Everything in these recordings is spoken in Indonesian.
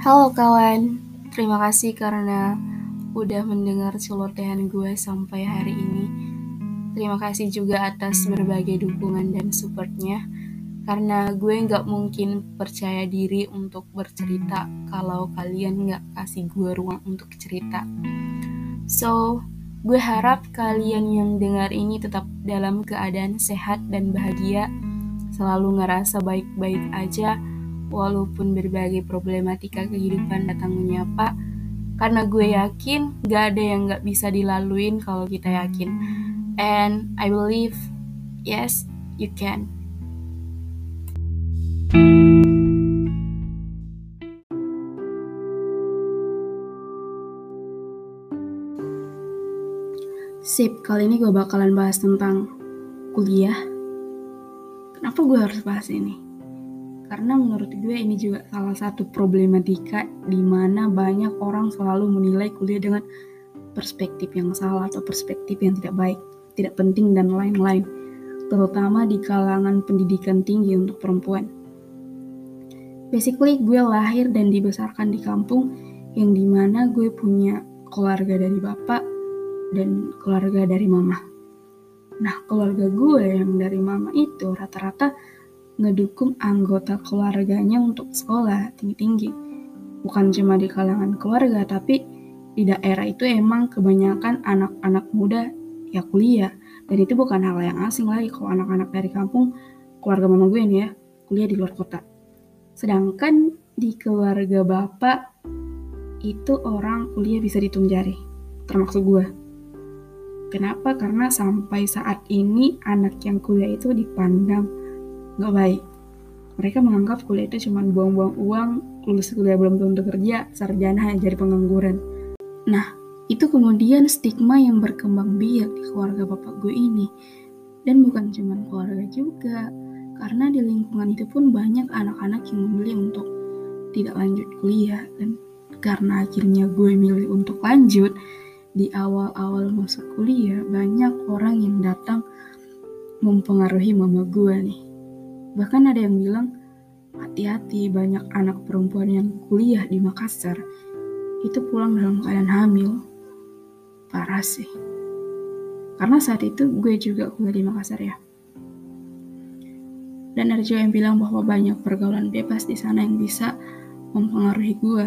Halo kawan, terima kasih karena udah mendengar celotehan gue sampai hari ini. Terima kasih juga atas berbagai dukungan dan supportnya, karena gue nggak mungkin percaya diri untuk bercerita kalau kalian nggak kasih gue ruang untuk cerita. So, gue harap kalian yang dengar ini tetap dalam keadaan sehat dan bahagia, selalu ngerasa baik-baik aja, walaupun berbagai problematika kehidupan datang menyapa, karena gue yakin gak ada yang gak bisa dilaluin kalau kita yakin. And I believe, yes, you can. Sip, kali ini gue bakalan bahas tentang kuliah. Kenapa gue harus bahas ini? Karena menurut gue ini juga salah satu problematika di mana banyak orang selalu menilai kuliah dengan perspektif yang salah atau perspektif yang tidak baik, tidak penting dan lain-lain, terutama di kalangan pendidikan tinggi untuk perempuan. Basically, gue lahir dan dibesarkan di kampung yang di mana gue punya keluarga dari bapak dan keluarga dari mama. Nah, keluarga gue yang dari mama itu rata-rata ngedukung anggota keluarganya untuk sekolah tinggi-tinggi. Bukan cuma di kalangan keluarga, tapi di daerah itu emang kebanyakan anak-anak muda ya kuliah. Dan itu bukan hal yang asing lagi kalau anak-anak dari kampung, keluarga mama gue nih ya, kuliah di luar kota. Sedangkan di keluarga bapak itu orang kuliah bisa dihitung jari, termasuk gue. Kenapa? Karena sampai saat ini anak yang kuliah itu dipandang gak baik. Mereka menganggap kuliah itu cuma buang-buang uang, lulus kuliah belum tentu kerja, sarjana hanya jadi pengangguran. Nah, itu kemudian stigma yang berkembang biak di keluarga bapak gue ini. Dan bukan cuma keluarga juga, karena di lingkungan itu pun banyak anak-anak yang memilih untuk tidak lanjut kuliah dan karena akhirnya gue milih untuk lanjut di awal-awal masuk kuliah banyak orang yang datang mempengaruhi mama gue nih bahkan ada yang bilang hati-hati banyak anak perempuan yang kuliah di Makassar itu pulang dalam keadaan hamil parah sih karena saat itu gue juga kuliah di Makassar ya dan ada juga yang bilang bahwa banyak pergaulan bebas di sana yang bisa mempengaruhi gue.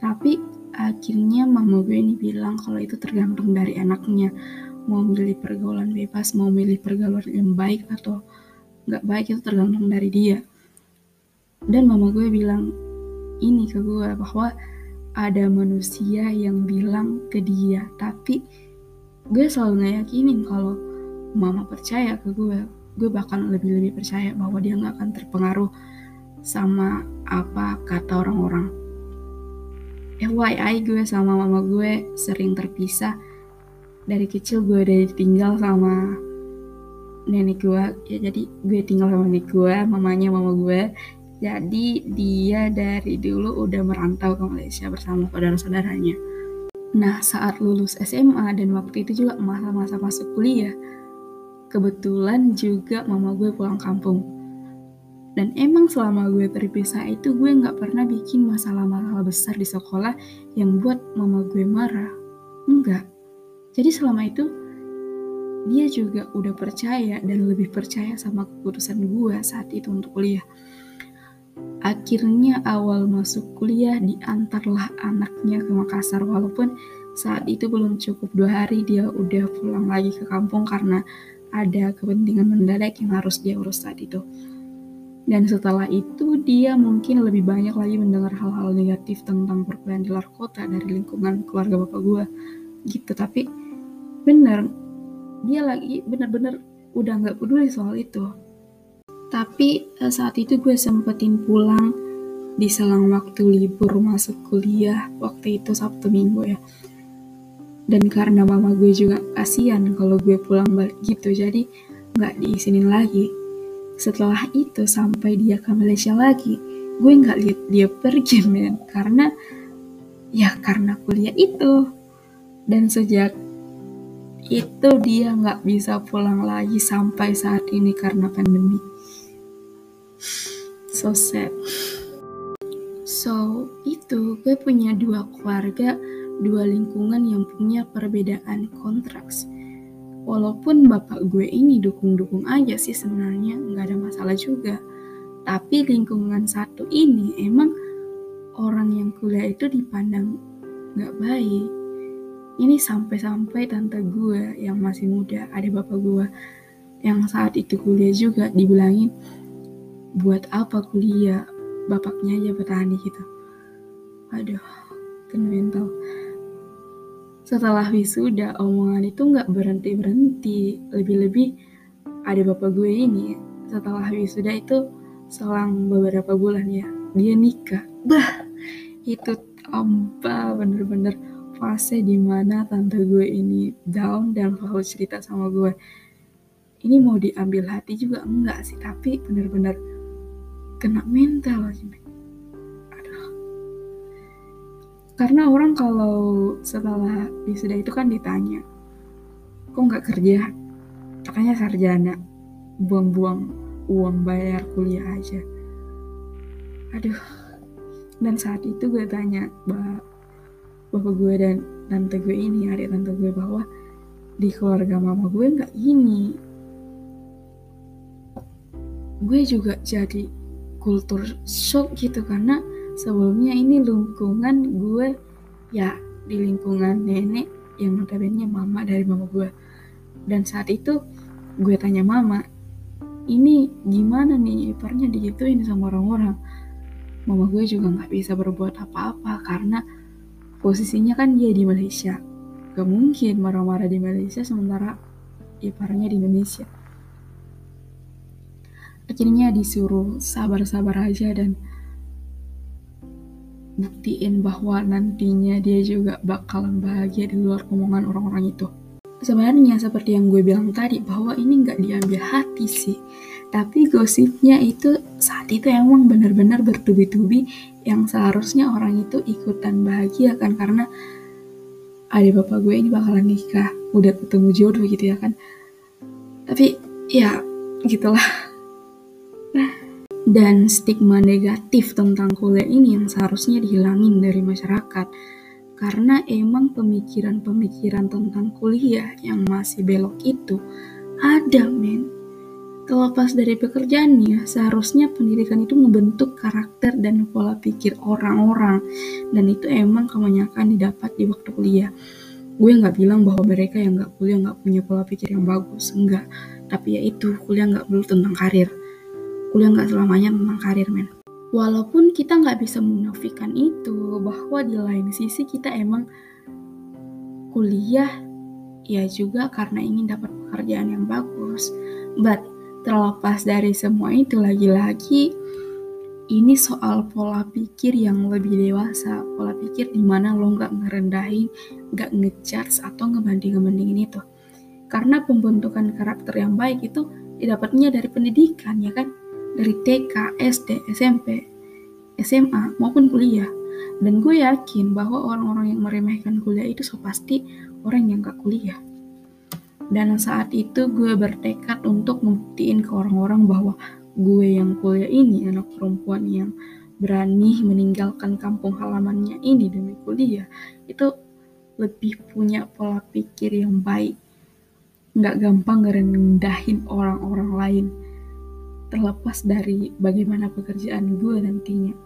Tapi akhirnya mama gue ini bilang kalau itu tergantung dari anaknya. Mau milih pergaulan bebas, mau milih pergaulan yang baik atau nggak baik itu tergantung dari dia. Dan mama gue bilang ini ke gue bahwa ada manusia yang bilang ke dia, tapi gue selalu nggak yakinin kalau mama percaya ke gue gue bakal lebih-lebih percaya bahwa dia nggak akan terpengaruh sama apa kata orang-orang. FYI gue sama mama gue sering terpisah. Dari kecil gue udah ditinggal sama nenek gue. Ya jadi gue tinggal sama nenek gue, mamanya mama gue. Jadi dia dari dulu udah merantau ke Malaysia bersama saudara-saudaranya. Nah saat lulus SMA dan waktu itu juga masa-masa masuk kuliah, kebetulan juga mama gue pulang kampung. Dan emang selama gue terpisah itu gue nggak pernah bikin masalah-masalah besar di sekolah yang buat mama gue marah. Enggak. Jadi selama itu dia juga udah percaya dan lebih percaya sama keputusan gue saat itu untuk kuliah. Akhirnya awal masuk kuliah diantarlah anaknya ke Makassar walaupun saat itu belum cukup dua hari dia udah pulang lagi ke kampung karena ada kepentingan mendadak yang harus dia urus saat itu. Dan setelah itu dia mungkin lebih banyak lagi mendengar hal-hal negatif tentang perkuliahan di luar kota dari lingkungan keluarga bapak gue gitu. Tapi bener, dia lagi bener-bener udah nggak peduli soal itu. Tapi eh, saat itu gue sempetin pulang di selang waktu libur masuk kuliah waktu itu Sabtu Minggu ya. Dan karena mama gue juga kasihan kalau gue pulang balik gitu jadi nggak diizinin lagi. Setelah itu sampai dia ke Malaysia lagi gue nggak lihat dia pergi men. Karena ya karena kuliah itu. Dan sejak itu dia nggak bisa pulang lagi sampai saat ini karena pandemi so sad So, itu gue punya dua keluarga, dua lingkungan yang punya perbedaan kontraks. Walaupun bapak gue ini dukung-dukung aja sih sebenarnya, nggak ada masalah juga. Tapi lingkungan satu ini emang orang yang kuliah itu dipandang nggak baik. Ini sampai-sampai tante gue yang masih muda, ada bapak gue yang saat itu kuliah juga dibilangin buat apa kuliah? Bapaknya aja petani gitu. Aduh kena mental setelah wisuda omongan itu nggak berhenti berhenti lebih-lebih ada bapak gue ini setelah wisuda itu selang beberapa bulan ya dia nikah. Bah itu apa bener-bener fase di mana tante gue ini down dan selalu cerita sama gue ini mau diambil hati juga enggak sih tapi bener-bener kena mental aduh. Karena orang kalau setelah wisuda itu kan ditanya kok nggak kerja? Makanya sarjana buang-buang uang bayar kuliah aja. Aduh. Dan saat itu gue tanya bah, bapak gue dan tante gue ini adik tante gue bahwa di keluarga mama gue nggak ini. Gue juga jadi kultur shock gitu karena sebelumnya ini lingkungan gue ya di lingkungan nenek yang notabene mama dari mama gue. Dan saat itu gue tanya mama ini gimana nih iparnya digituin sama orang-orang? Mama gue juga nggak bisa berbuat apa-apa karena posisinya kan dia di Malaysia. Gak mungkin marah-marah di Malaysia sementara iparnya di Indonesia. Akhirnya disuruh sabar-sabar aja dan buktiin bahwa nantinya dia juga bakalan bahagia di luar omongan orang-orang itu. Sebenarnya seperti yang gue bilang tadi bahwa ini nggak diambil hati sih, tapi gosipnya itu saat itu emang benar-benar bertubi-tubi yang seharusnya orang itu ikutan bahagia kan karena ada bapak gue ini bakalan nikah, udah ketemu jodoh gitu ya kan. Tapi ya gitulah. Dan stigma negatif tentang kuliah ini yang seharusnya dihilangin dari masyarakat. Karena emang pemikiran-pemikiran tentang kuliah yang masih belok itu ada men terlepas dari pekerjaannya seharusnya pendidikan itu membentuk karakter dan pola pikir orang-orang. Dan itu emang kebanyakan didapat di waktu kuliah. Gue nggak bilang bahwa mereka yang nggak kuliah nggak punya pola pikir yang bagus enggak tapi ya itu kuliah nggak perlu tentang karir. Kuliah nggak selamanya tentang karir men. Walaupun kita nggak bisa menafikan itu bahwa di lain sisi kita emang kuliah ya juga karena ingin dapat pekerjaan yang bagus. But terlepas dari semua itu lagi-lagi ini soal pola pikir yang lebih dewasa pola pikir di mana lo nggak ngerendahin nggak ngecharge atau ngebanding-ngebandingin itu karena pembentukan karakter yang baik itu didapatnya dari pendidikan ya kan dari TK, SD, SMP, SMA maupun kuliah. Dan gue yakin bahwa orang-orang yang meremehkan kuliah itu so pasti orang yang gak kuliah. Dan saat itu gue bertekad untuk membuktiin ke orang-orang bahwa gue yang kuliah ini anak perempuan yang berani meninggalkan kampung halamannya ini demi kuliah itu lebih punya pola pikir yang baik nggak gampang ngerendahin orang-orang lain terlepas dari bagaimana pekerjaan gue nantinya.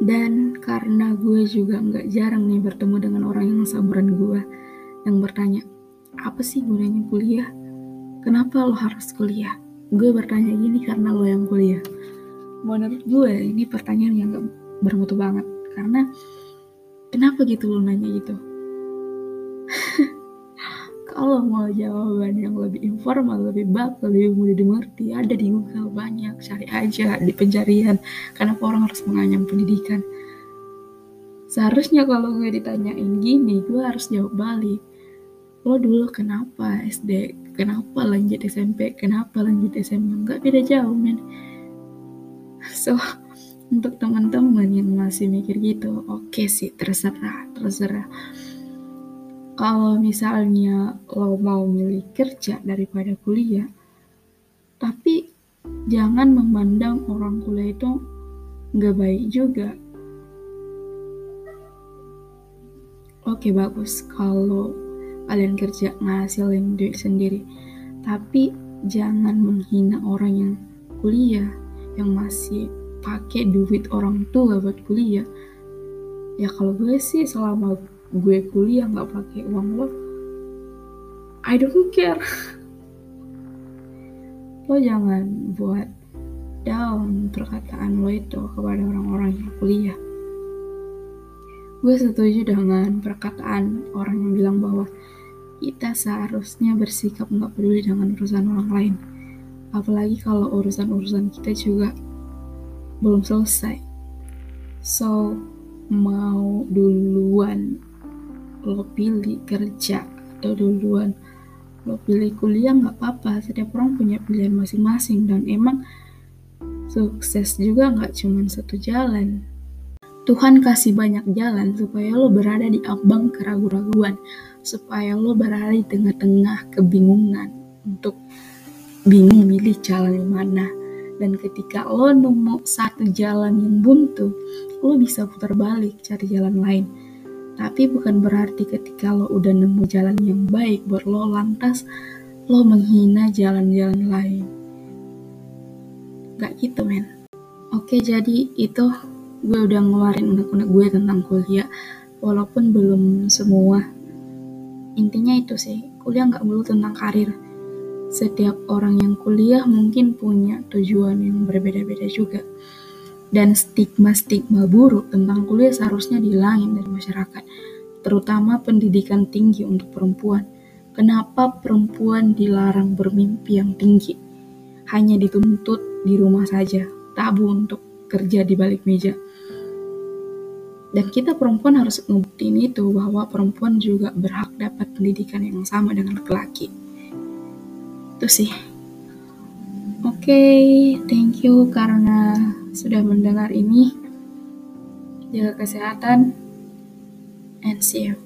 Dan karena gue juga nggak jarang nih bertemu dengan orang yang seumuran gue yang bertanya, apa sih gunanya kuliah? Kenapa lo harus kuliah? Gue bertanya gini karena lo yang kuliah. Menurut gue ini pertanyaan yang gak bermutu banget karena kenapa gitu lo nanya gitu? Kalau mau jawaban yang lebih informal, lebih bak, lebih mudah dimengerti, ada di Google banyak. Cari aja di pencarian. Kenapa orang harus menganyam pendidikan? Seharusnya kalau gue ditanyain gini, gue harus jawab balik lo dulu kenapa SD kenapa lanjut SMP kenapa lanjut SMA nggak beda jauh men. So untuk teman-teman yang masih mikir gitu oke okay sih terserah terserah. Kalau misalnya lo mau milih kerja daripada kuliah tapi jangan memandang orang kuliah itu nggak baik juga. Oke okay, bagus. Kalau kalian kerja ngasilin duit sendiri. Tapi jangan menghina orang yang kuliah yang masih pakai duit orang tua buat kuliah. Ya kalau gue sih selama gue kuliah nggak pakai uang lo I don't care. Lo jangan buat down perkataan lo itu kepada orang-orang yang kuliah. Gue setuju dengan perkataan orang yang bilang bahwa kita seharusnya bersikap nggak peduli dengan urusan orang lain. Apalagi kalau urusan-urusan kita juga belum selesai. So, mau duluan lo pilih kerja atau duluan lo pilih kuliah nggak apa-apa. Setiap orang punya pilihan masing-masing dan emang sukses juga nggak cuma satu jalan. Tuhan kasih banyak jalan supaya lo berada di abang keraguan-raguan supaya lo berada di tengah-tengah kebingungan untuk bingung milih jalan yang mana. Dan ketika lo nemu satu jalan yang buntu, lo bisa putar balik cari jalan lain. Tapi bukan berarti ketika lo udah nemu jalan yang baik buat lo lantas lo menghina jalan-jalan lain. Gak gitu men. Oke jadi itu gue udah ngeluarin unek-unek gue tentang kuliah walaupun belum semua intinya itu sih kuliah nggak melulu tentang karir. Setiap orang yang kuliah mungkin punya tujuan yang berbeda-beda juga. Dan stigma-stigma buruk tentang kuliah seharusnya dihilangin dari masyarakat terutama pendidikan tinggi untuk perempuan. Kenapa perempuan dilarang bermimpi yang tinggi? Hanya dituntut di rumah saja tabu untuk kerja di balik meja dan kita perempuan harus ngebuktiin itu bahwa perempuan juga berhak dapat pendidikan yang sama dengan laki-laki. Itu sih. Oke, okay, thank you karena sudah mendengar ini. Jaga kesehatan and see you.